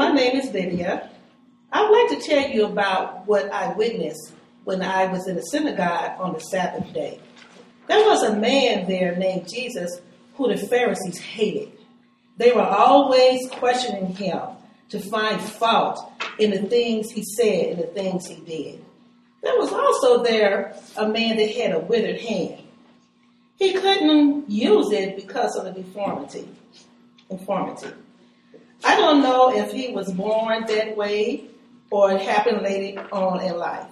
my name is Lydia. I would like to tell you about what I witnessed when I was in the synagogue on the Sabbath day. There was a man there named Jesus who the Pharisees hated. They were always questioning him to find fault in the things he said and the things he did. There was also there a man that had a withered hand. He couldn't use it because of the deformity. Informity. I don't know if he was born that way or it happened later on in life.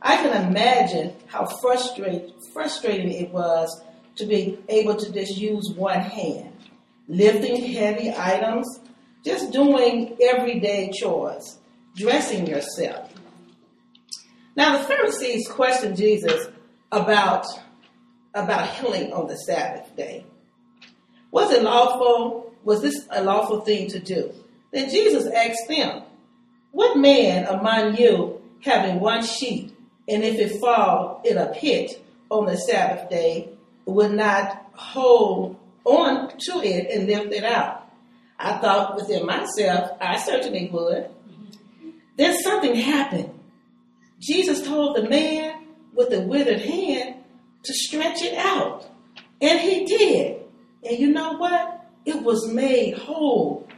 I can imagine how frustrate, frustrating it was to be able to just use one hand, lifting heavy items, just doing everyday chores, dressing yourself. Now the Pharisees questioned Jesus about, about healing on the Sabbath day. Was it lawful? Was this a lawful thing to do? Then Jesus asked them, What man among you having one sheep, and if it fall in a pit on the Sabbath day, would not hold on to it and lift it out? I thought within myself, I certainly would. Then something happened. Jesus told the man with the withered hand to stretch it out. And he did. And you know what? It was made whole,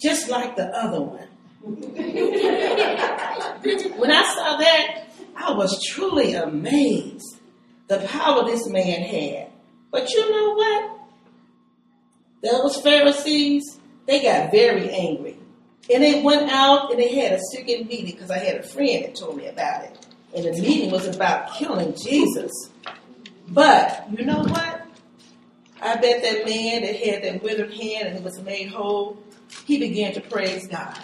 just like the other one. when I saw that, I was truly amazed the power this man had. But you know what? Those Pharisees, they got very angry. And they went out and they had a secret meeting because I had a friend that told me about it. And the meeting was about killing Jesus. But you know what? I bet that man that had that withered hand and was made whole, he began to praise God.